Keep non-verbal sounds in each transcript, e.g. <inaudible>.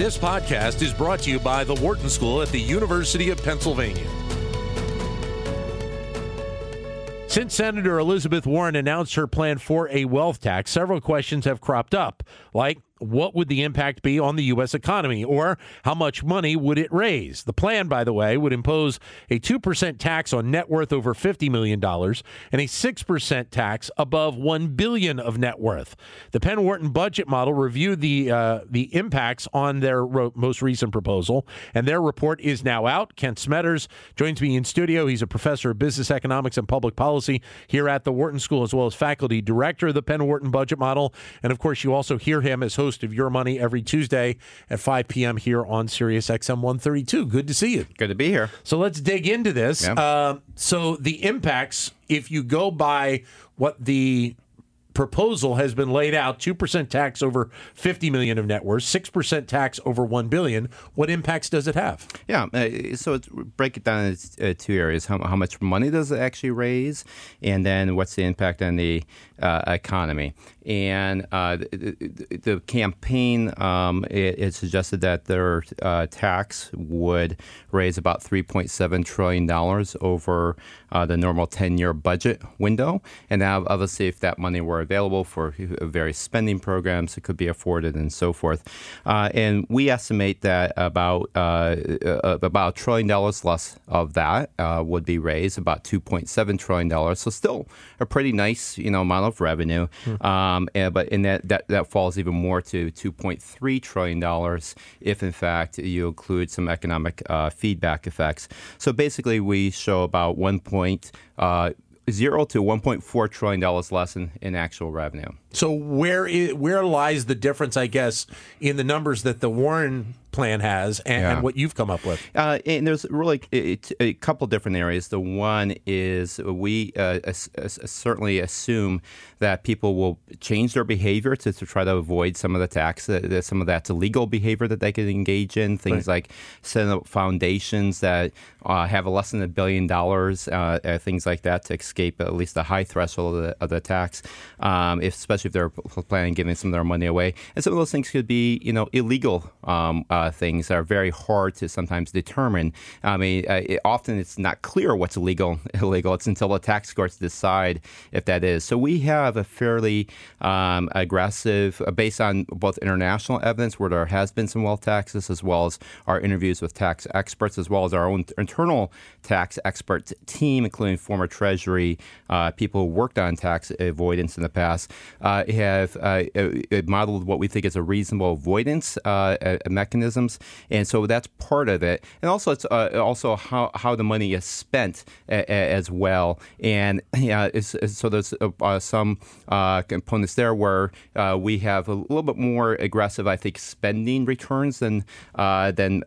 This podcast is brought to you by the Wharton School at the University of Pennsylvania. Since Senator Elizabeth Warren announced her plan for a wealth tax, several questions have cropped up, like what would the impact be on the U.S. economy or how much money would it raise? The plan, by the way, would impose a 2% tax on net worth over $50 million and a 6% tax above 1 billion of net worth. The Penn Wharton budget model reviewed the, uh, the impacts on their ro- most recent proposal, and their report is now out. Kent Smetters joins me in studio. He's a professor of business economics and public policy here at the Wharton School, as well as faculty director of the Penn Wharton budget model. And of course, you also hear him as host host of Your Money every Tuesday at 5 p.m. here on Sirius XM 132. Good to see you. Good to be here. So let's dig into this. Yeah. Uh, so the impacts, if you go by what the proposal has been laid out 2% tax over 50 million of net worth 6% tax over 1 billion what impacts does it have yeah uh, so break it down into uh, two areas how, how, much money does it actually raise and then what's the impact on the uh, economy and uh, the, the, campaign um, it, it, suggested that their uh, tax would raise about 3.7 trillion dollars over uh, the normal 10-year budget window and now obviously if that money were available for various spending programs. It could be afforded and so forth. Uh, and we estimate that about uh, about a trillion dollars less of that would be raised, about 2.7 trillion dollars. So still a pretty nice you know amount of revenue. Mm. Um, and, but in that, that that falls even more to 2.3 trillion dollars if in fact you include some economic uh, feedback effects. So basically, we show about one point. Uh, zero to 1.4 trillion dollars less in, in actual revenue. So where is, where lies the difference, I guess, in the numbers that the Warren plan has and, yeah. and what you've come up with? Uh, and there's really a couple different areas. The one is we uh, certainly assume that people will change their behavior to, to try to avoid some of the tax. Uh, some of that illegal behavior that they could engage in. Things right. like setting up foundations that uh, have less than a billion dollars, uh, uh, things like that, to escape at least the high threshold of the, of the tax. Um, if, especially if they're planning giving some of their money away. And some of those things could be, you know, illegal um, uh, things that are very hard to sometimes determine. I mean, uh, it, often it's not clear what's illegal <laughs> illegal. It's until the tax courts decide if that is. So we have a fairly um, aggressive, uh, based on both international evidence where there has been some wealth taxes, as well as our interviews with tax experts, as well as our own internal tax expert team, including former Treasury uh, people who worked on tax avoidance in the past. Uh, uh, have uh, uh, modeled what we think is a reasonable avoidance mechanisms, and so that's part of it. And also, it's also how, how the money is spent as well. And yeah, so there's some components there where we have a little bit more aggressive, I think, spending returns than than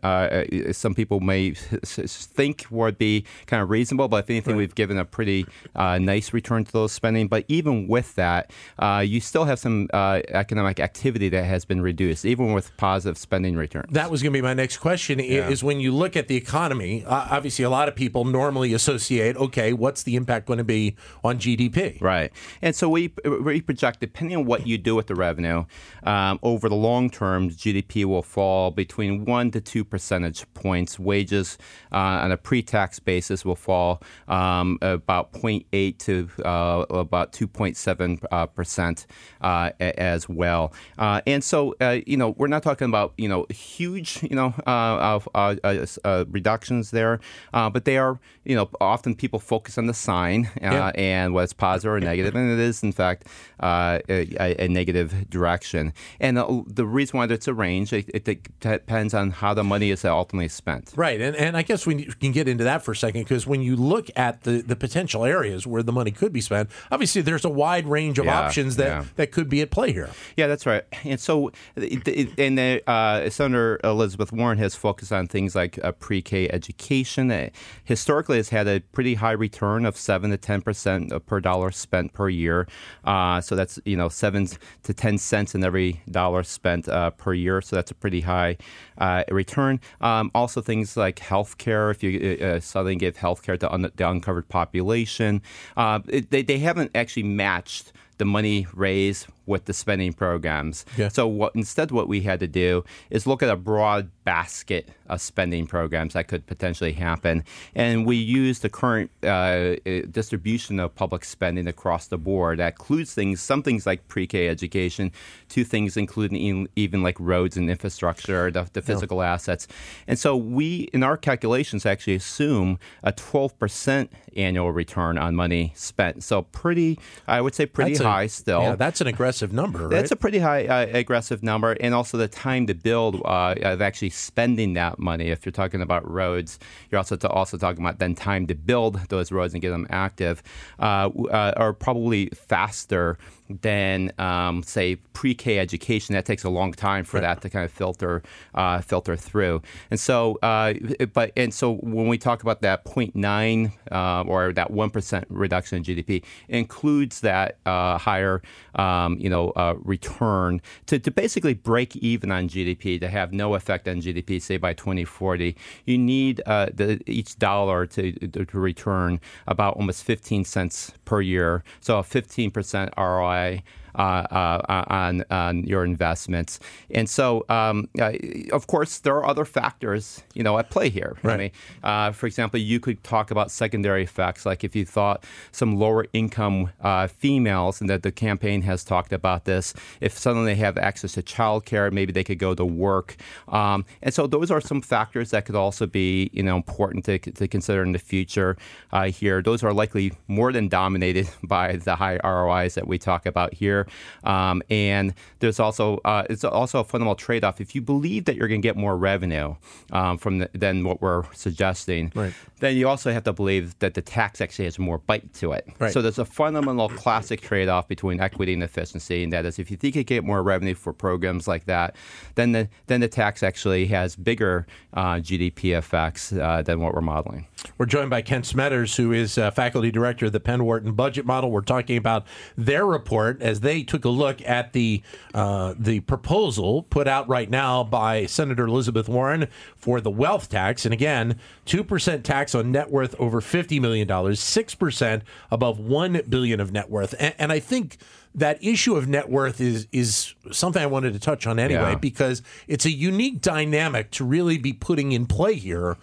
some people may think would be kind of reasonable. But if anything, right. we've given a pretty nice return to those spending. But even with that, uh, you still have some uh, economic activity that has been reduced, even with positive spending returns. That was going to be my next question. Yeah. Is when you look at the economy, uh, obviously a lot of people normally associate, okay, what's the impact going to be on GDP? Right, and so we we project depending on what you do with the revenue um, over the long term, GDP will fall between one to two percentage points. Wages uh, on a pre-tax basis will fall um, about 0.8 to uh, about 2.7 uh, percent uh, as well. Uh, and so, uh, you know, we're not talking about you know huge you know uh, uh, reductions there, but they are you know often people focus on the sign yeah. and what's positive or negative, and it is in fact a, a, negative direction. And the, the, reason why it's a range, it, it, depends on how the money is ultimately spent. Right, and and I guess we can get into that for a second because when you look at the the potential areas where the money could be spent, obviously there's a wide range of yeah, options that yeah. that could be at play here. Yeah, that's right. And so, and the, uh, Senator Elizabeth Warren has focused on things like uh, pre-K education. Uh, historically, has had a pretty high return of seven to ten percent per dollar spent per year. Uh, so that's you know seven to ten cents in every dollar spent uh, per year. So that's a pretty high uh, return. Um, also, things like healthcare. If you uh, suddenly give healthcare to un- the uncovered population, it, they they haven't actually matched the money raised with the spending programs. Yeah. So what instead what we had to do is look at a broad basket of spending programs that could potentially happen, and we use the current uh, uh, distribution of public spending across the board. That includes things, some things like pre-K education, to things including even like roads and infrastructure, the, the physical yeah. assets, and so we in our calculations actually assume a 12 percent annual return on money spent. So pretty, I would say pretty that's high a, still. Yeah, that's an aggressive number. Right? That's a pretty high uh, aggressive number, and also the time to build uh, of actually spending that money. If you're talking about roads, you're also to also talking about then time to build those roads and get them active, uh, uh are probably faster than um, say pre-K education. That takes a long time for right. that to kind of filter uh, filter through. And so, uh, but and so when we talk about that 0.9 uh, or that one percent reduction in GDP, includes that uh, higher um, you know uh, return to, to basically break even on GDP to have no effect on GDP. Say by 2040, you need uh, the, each dollar to, to return about almost 15 cents per year. So a 15 percent ROI on on your investments. And so, um, uh, of course, there are other factors, you know, at play here. Right. I mean, uh, for example, you could talk about secondary effects, like if you thought some lower income uh, females, and that the campaign has talked about this, if suddenly they have access to childcare, maybe they could go to work. Um, and so, those are some factors that could also be, you know, important to, to consider in the future. Uh, here, those are likely more than dominated <laughs> by the high ROIs that we talk about here. Um, and there's also uh, it's also a fundamental trade-off. If you believe that you're going to get more revenue um, from the, than what we're suggesting, right. then you also have to believe that the tax actually has more bite to it. Right. So there's a fundamental classic trade-off between equity and efficiency, and that is if you think you get more revenue for programs like that, then the then the tax actually has bigger uh, GDP effects uh, than what we're modeling. We're joined by Kent Smetters, who is uh, faculty director of the Penn Wharton Budget Model. We're talking about their report as they took a look at the uh, the proposal put out right now by Senator Elizabeth Warren for the wealth tax, and again, two percent tax on net worth over fifty million dollars, six percent above one billion of net worth, and, and I think that issue of net worth is is something I wanted to touch on anyway yeah. because it's a unique dynamic to really be putting in play here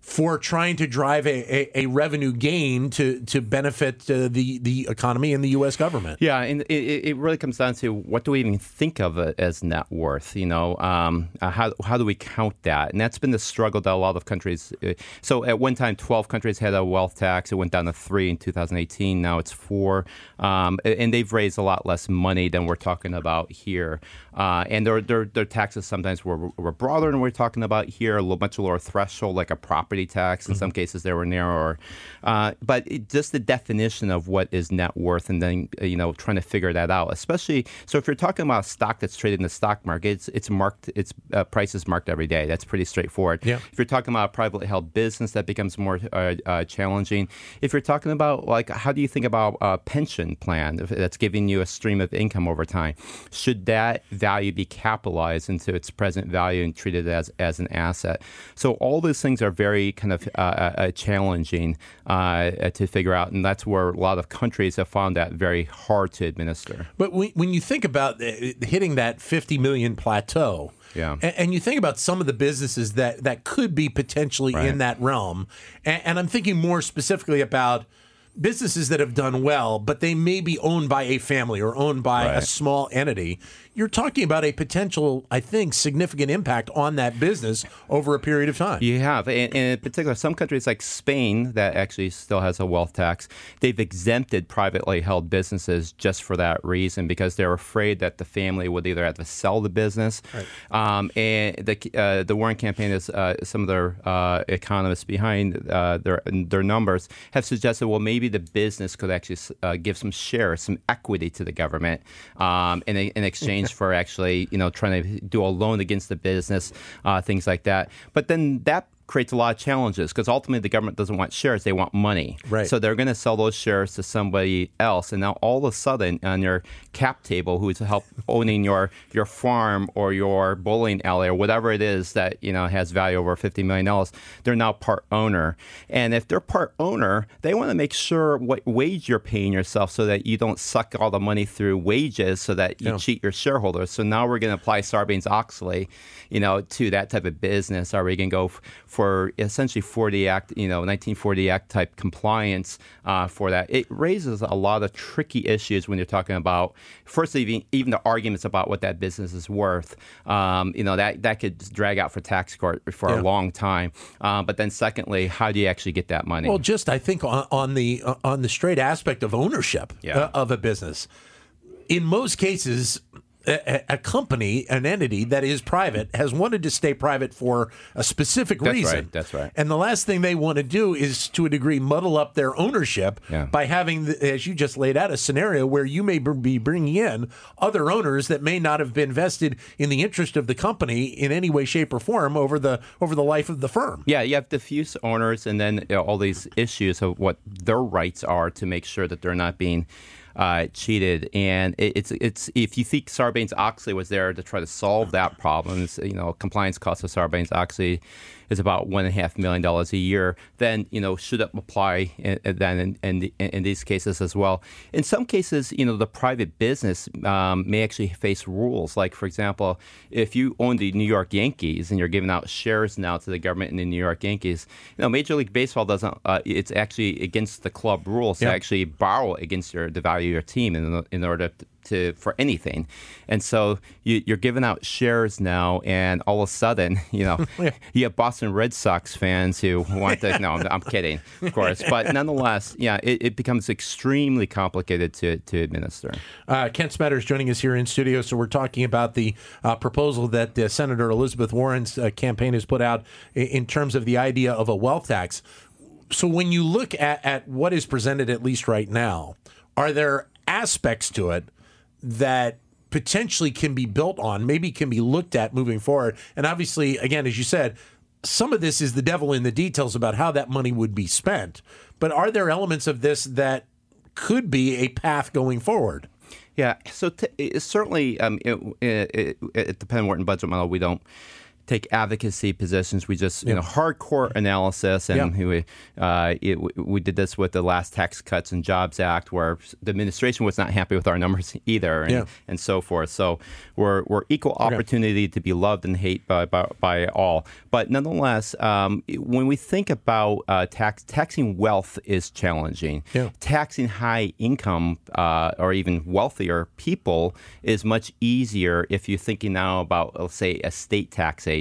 for trying to drive a, a, a revenue gain to to benefit uh, the the economy and the U.S. government. Yeah, and it, it really comes down to what do we even think of it as net worth? You know, um, uh, how how do we count that? And that's been the struggle that a lot of countries. Uh, so at one time, twelve countries had a wealth tax. It went down to three in 2018. Now it's four, um, and they've raised a lot less money than we're talking about here. Uh, and their, their their taxes sometimes were, were broader than we're talking about here, a much lower threshold, like a property property tax. In mm-hmm. some cases, they were narrower. Uh, but it, just the definition of what is net worth, and then uh, you know trying to figure that out. Especially so, if you're talking about a stock that's traded in the stock market, it's it's marked, its uh, price is marked every day. That's pretty straightforward. Yeah. If you're talking about a privately held business, that becomes more uh, uh, challenging. If you're talking about like how do you think about a pension plan that's giving you a stream of income over time? Should that value be capitalized into its present value and treated as as an asset? So all those things are very very kind of uh, uh, uh challenging uh, to figure out, and that's where a lot of countries have found that very hard to administer. But when, when you think about hitting that 50 million plateau, yeah. And, and, you think about some of the businesses that, that could be potentially right. in that realm. And, and, I'm thinking more specifically about businesses that have done well, but they may be owned by a family or owned by right. a small entity you're talking about a potential, I think, significant impact on that business over a period of time. You have, and, in particular, some countries like Spain that actually still has a wealth tax, they've exempted privately held businesses just for that reason because they're afraid that the family would either have to sell the business, right. um, and the uh, the Warren campaign is uh, some of their uh, economists behind uh, their their numbers have suggested, well, maybe the business could actually uh, give some shares, some equity to the government um, in, in exchange for actually, you know, trying to do a loan against the business, uh, things like that. But then that creates a lot of challenges because ultimately the government doesn't want shares; they want money. Right. So they're going to sell those shares to somebody else, and now all of a sudden, on your cap table, who's help <laughs> owning your your farm or your bowling alley or whatever it is that you know has value over fifty million dollars, they're now part owner. And if they're part owner, they want to make sure what wage you're paying yourself so that you don't suck all the money through wages, so that you Yeah. cheat your shareholders. So now we're going to apply Sarbanes Oxley, you know, to that type of business. Are we going to go f- for essentially 40 Act, you know, 1940 Act type compliance uh, for that? It raises a lot of tricky issues when you're talking about first even even the arguments about what that business is worth. Um, you know that that could drag out for tax court for Yeah. a long time. Uh, but then secondly, how do you actually get that money? Well, just I think on, on the on the straight aspect of ownership Yeah. uh, of a business, in most cases, a, a company, an entity that is private, has wanted to stay private for a specific That's reason. right, that's right. And the last thing they want to do is, to a degree, muddle up their ownership Yeah. by having, as you just laid out, a scenario where you may be bringing in other owners that may not have been vested in the interest of the company in any way, shape, or form over the over the life of the firm. Yeah, you have diffuse owners, and then you know, all these issues of what their rights are to make sure that they're not being uh, cheated. And it, it's it's if you think Sarbanes Oxley was there to try to solve that problem, you know, compliance costs of Sarbanes Oxley is about one and a half million dollars a year. Then you know should it apply in, in- then in, in, in these cases as well. In some cases, you know, the private business um, may actually face rules. Like for example, if you own the New York Yankees and you're giving out shares now to the government in the New York Yankees, you know, Major League Baseball doesn't. Uh, it's actually against the club rules Yeah. to actually borrow against your the value of your team in, in order to, to for anything. And so you, you're giving out shares now, and all of a sudden, <laughs> you know, <laughs> you have Boston Red Sox fans who want to. no, I'm, kidding, of course, but nonetheless, yeah, it, it becomes extremely complicated to to administer. Uh, Kent Smetters joining us here in studio. So we're talking about the uh, proposal that uh, Senator Elizabeth Warren's uh, campaign has put out in, in terms of the idea of a wealth tax. So when you look at, at what is presented, at least right now, are there aspects to it that potentially can be built on, maybe can be looked at moving forward? And obviously, again, as you said, some of this is the devil in the details about how that money would be spent. But are there elements of this that could be a path going forward? Yeah, so t- certainly, um, it, it, it, it depends what in budget model we don't take advocacy positions. We just you know hardcore analysis, and Yeah. we uh, it, we did this with the last Tax Cuts and Jobs Act, where the administration was not happy with our numbers <laughs> either, and, Yeah. and so forth. So we're we're equal opportunity to be loved and hate by by, by all. But nonetheless, um, when we think about uh, tax taxing wealth is challenging. Yeah. Taxing high income uh, or even wealthier people is much easier if you're thinking now about, let's say, estate taxation.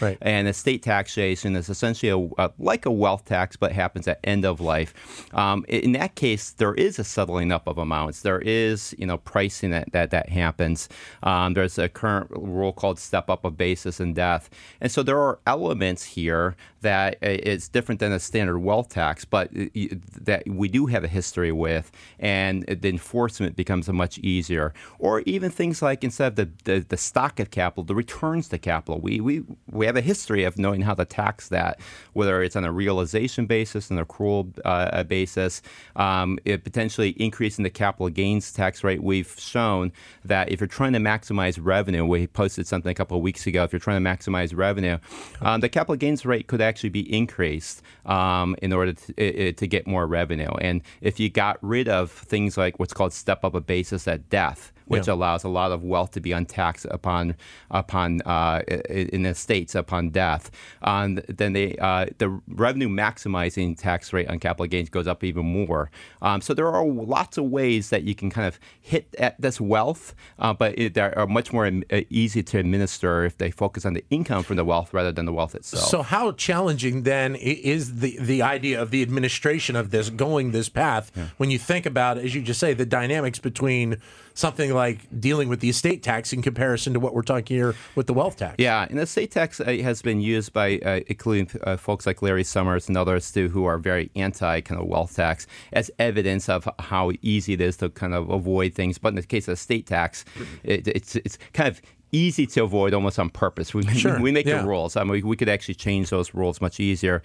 Right. And estate taxation is essentially a, a, like a wealth tax, but happens at end of life. Um, in that case, there is a settling up of amounts. There is, you know, pricing that that, that happens. Um, there's a current rule called step up of basis and death, and so there are elements here that is different than a standard wealth tax, but that we do have a history with, and the enforcement becomes much easier. Or even things like instead of the, the, the stock of capital, the returns to capital. We, we we have a history of knowing how to tax that, whether it's on a realization basis, an accrual uh, basis, um, it potentially increasing the capital gains tax rate. We've shown that if you're trying to maximize revenue, we posted something a couple of weeks ago. If you're trying to maximize revenue, um, the capital gains rate could actually be increased um, in order to, to get more revenue. And if you got rid of things like what's called step up a basis at death, which Yeah. allows a lot of wealth to be untaxed upon upon uh, in the states upon death. Um, then they uh, the revenue maximizing tax rate on capital gains goes up even more. Um, so there are lots of ways that you can kind of hit at this wealth, uh, but it, they are much more um, uh, easy to administer if they focus on the income from the wealth rather than the wealth itself. So, how challenging then is the the idea of the administration of this going this path when you think about, as you just say, the dynamics between something like dealing with the estate tax in comparison to what we're talking here with the wealth tax. Yeah, and the estate tax uh, has been used by uh, including uh, folks like Larry Summers and others too, who are very anti kind of wealth tax as evidence of how easy it is to kind of avoid things. But in the case of estate tax, it, it's it's kind of easy to avoid almost on purpose. We, Sure, we make yeah. the rules. I mean, we, we could actually change those rules much easier.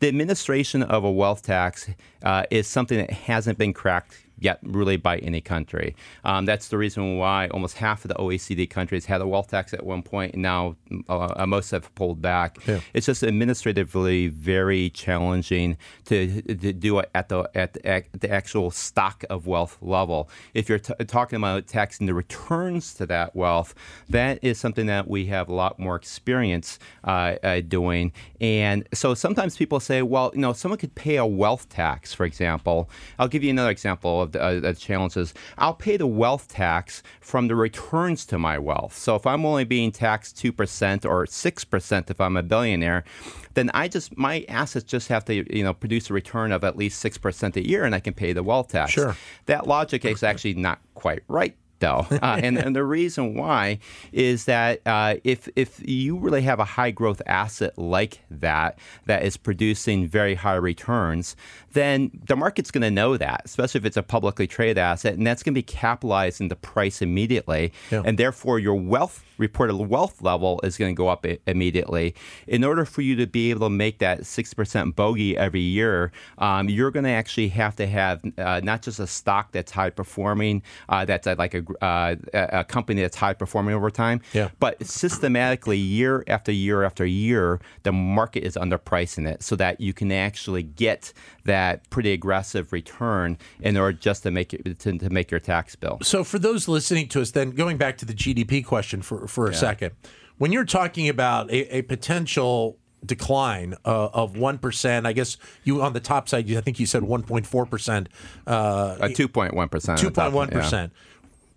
The administration of a wealth tax uh, is something that hasn't been cracked yet really by any country. Um, that's the reason why almost half of the OECD countries had a wealth tax at one point, and now uh, most have pulled back. Yeah. It's just administratively very challenging to, to do it at the at the, at the actual stock of wealth level. If you're t- talking about taxing the returns to that wealth, that is something that we have a lot more experience uh, uh, doing. And so sometimes people say, well, you know, someone could pay a wealth tax, for example. I'll give you another example of the, uh, the challenges. I'll pay the wealth tax from the returns to my wealth. So if I'm only being taxed 2% or 6% if I'm a billionaire, then I just my assets just have to you know produce a return of at least 6% a year and I can pay the wealth tax. Sure. That logic is actually not quite right though. <laughs> Uh, and, and the reason why is that uh, if, if you really have a high growth asset like that, that is producing very high returns, then the market's going to know that, especially if it's a publicly traded asset, and that's going to be capitalized into price immediately. Yeah. And therefore, your wealth reported wealth level is going to go up i- immediately. In order for you to be able to make that 6% bogey every year, um, you're going to actually have to have uh, not just a stock that's high performing, uh, that's uh, like a, uh, a company that's high performing over time, Yeah. but systematically, year after year after year, the market is underpricing it so that you can actually get that pretty aggressive return in order just to make it to, to make your tax bill. So, for those listening to us, then going back to the GDP question for, for a second, when you're talking about a, a potential decline uh, of 1%, I guess you on the top side, you- I think you said 1.4%, uh, Uh, 2.1%. two point one percent.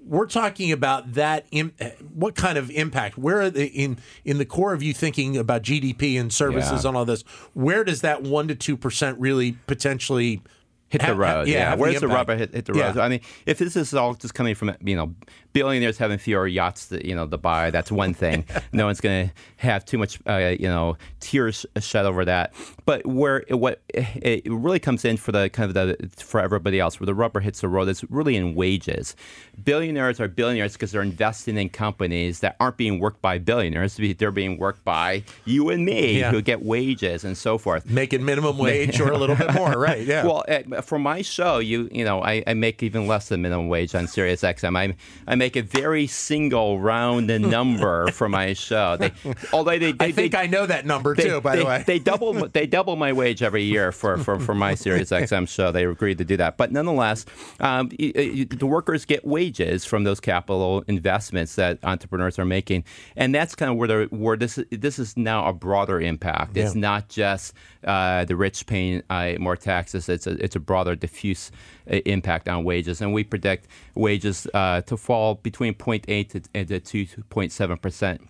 We're talking about that. Im- eh, what kind of impact? Where are the, in in the core of you thinking about GDP and services Yeah. and all this? Where does that one to two percent really potentially hit the ha- ha- road. yeah, have where's the, impact? rubber hit, hit the road? Yeah. I mean, if this is all just coming from you know billionaires having fewer yachts that you know to buy, that's one thing. <laughs> no one's going to have too much uh, you know tears shed over that. But where it, what it really comes in for the kind of the for everybody else, where the rubber hits the road, is really in wages. Billionaires are billionaires because they're investing in companies that aren't being worked by billionaires. They're being worked by you and me, Yeah. who get wages and so forth. making minimum <laughs> wage or a little bit more, right? Yeah. Well, uh, for my show, you you know, I, I make even less than minimum wage on Sirius XM. I I make a very single round number for my show. They, although they, they I think they, I know that number they, too. By the way, they double they double my wage every year for, for, for my Sirius <laughs> XM show. They agreed to do that, but nonetheless, um, y- y- the workers get wages from those capital investments that entrepreneurs are making, and that's kind of where the where this this is now a broader impact. It's not just uh, the rich paying uh, more taxes. It's a it's a broader diffuse uh, impact on wages, and we predict wages uh, to fall between 0.8 to, and to 2.7 percent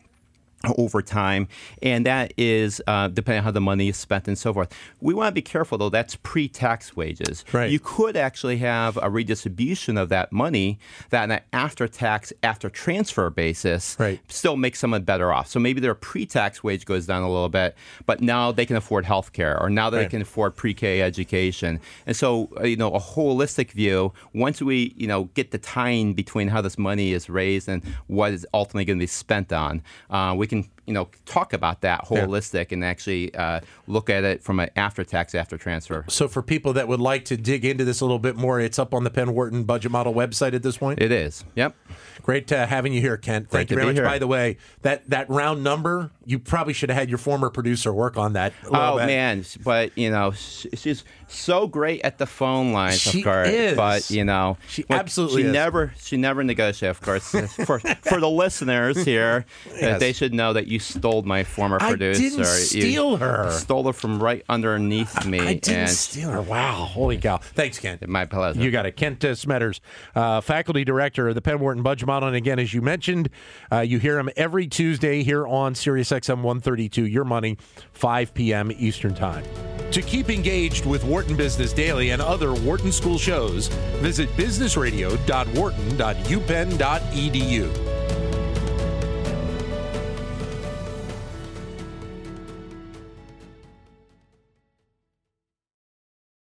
over time, and that is uh, depending on how the money is spent and so forth. We want to be careful though. That's pre-tax wages. Right. You could actually have a redistribution of that money that on an after-tax, after-transfer basis, Right. still make someone better off. So maybe their pre-tax wage goes down a little bit, but now they can afford health care, or now Right. they can afford pre-K education. And so, uh, you know, a holistic view. Once we, you know, get the tying between how this money is raised and what is ultimately going to be spent on, uh, we can, you know, talk about that holistic and actually uh, look at it from an after-tax, after-transfer. so for people that would like to dig into this a little bit more, it's up on the Penn Wharton Budget Model website at this point. It is. Yep. Great uh, having you here, Kent. Thank Great you very much. here. By the way, that that round number, you probably should have had your former producer work on that. a Oh bit. man, but you know she's so great at the phone lines, She of course. is. But you know, She absolutely She is. never, she never negotiated. Of course, for for the listeners here, <laughs> Yes. they should know that you stole my former I producer. didn't You steal her. Stole her from right underneath me, I didn't and steal her. Wow, holy cow! Thanks, Kent. my pleasure. You got it. Kent uh, Smetters, uh, faculty director of the Penn Wharton Budget Model. And again, as you mentioned, uh, you hear him every Tuesday here on Sirius XM 132, Your Money, 5 p.m. Eastern Time. To keep engaged with Wharton Business Daily and other Wharton School shows, visit businessradio.wharton.upenn.edu.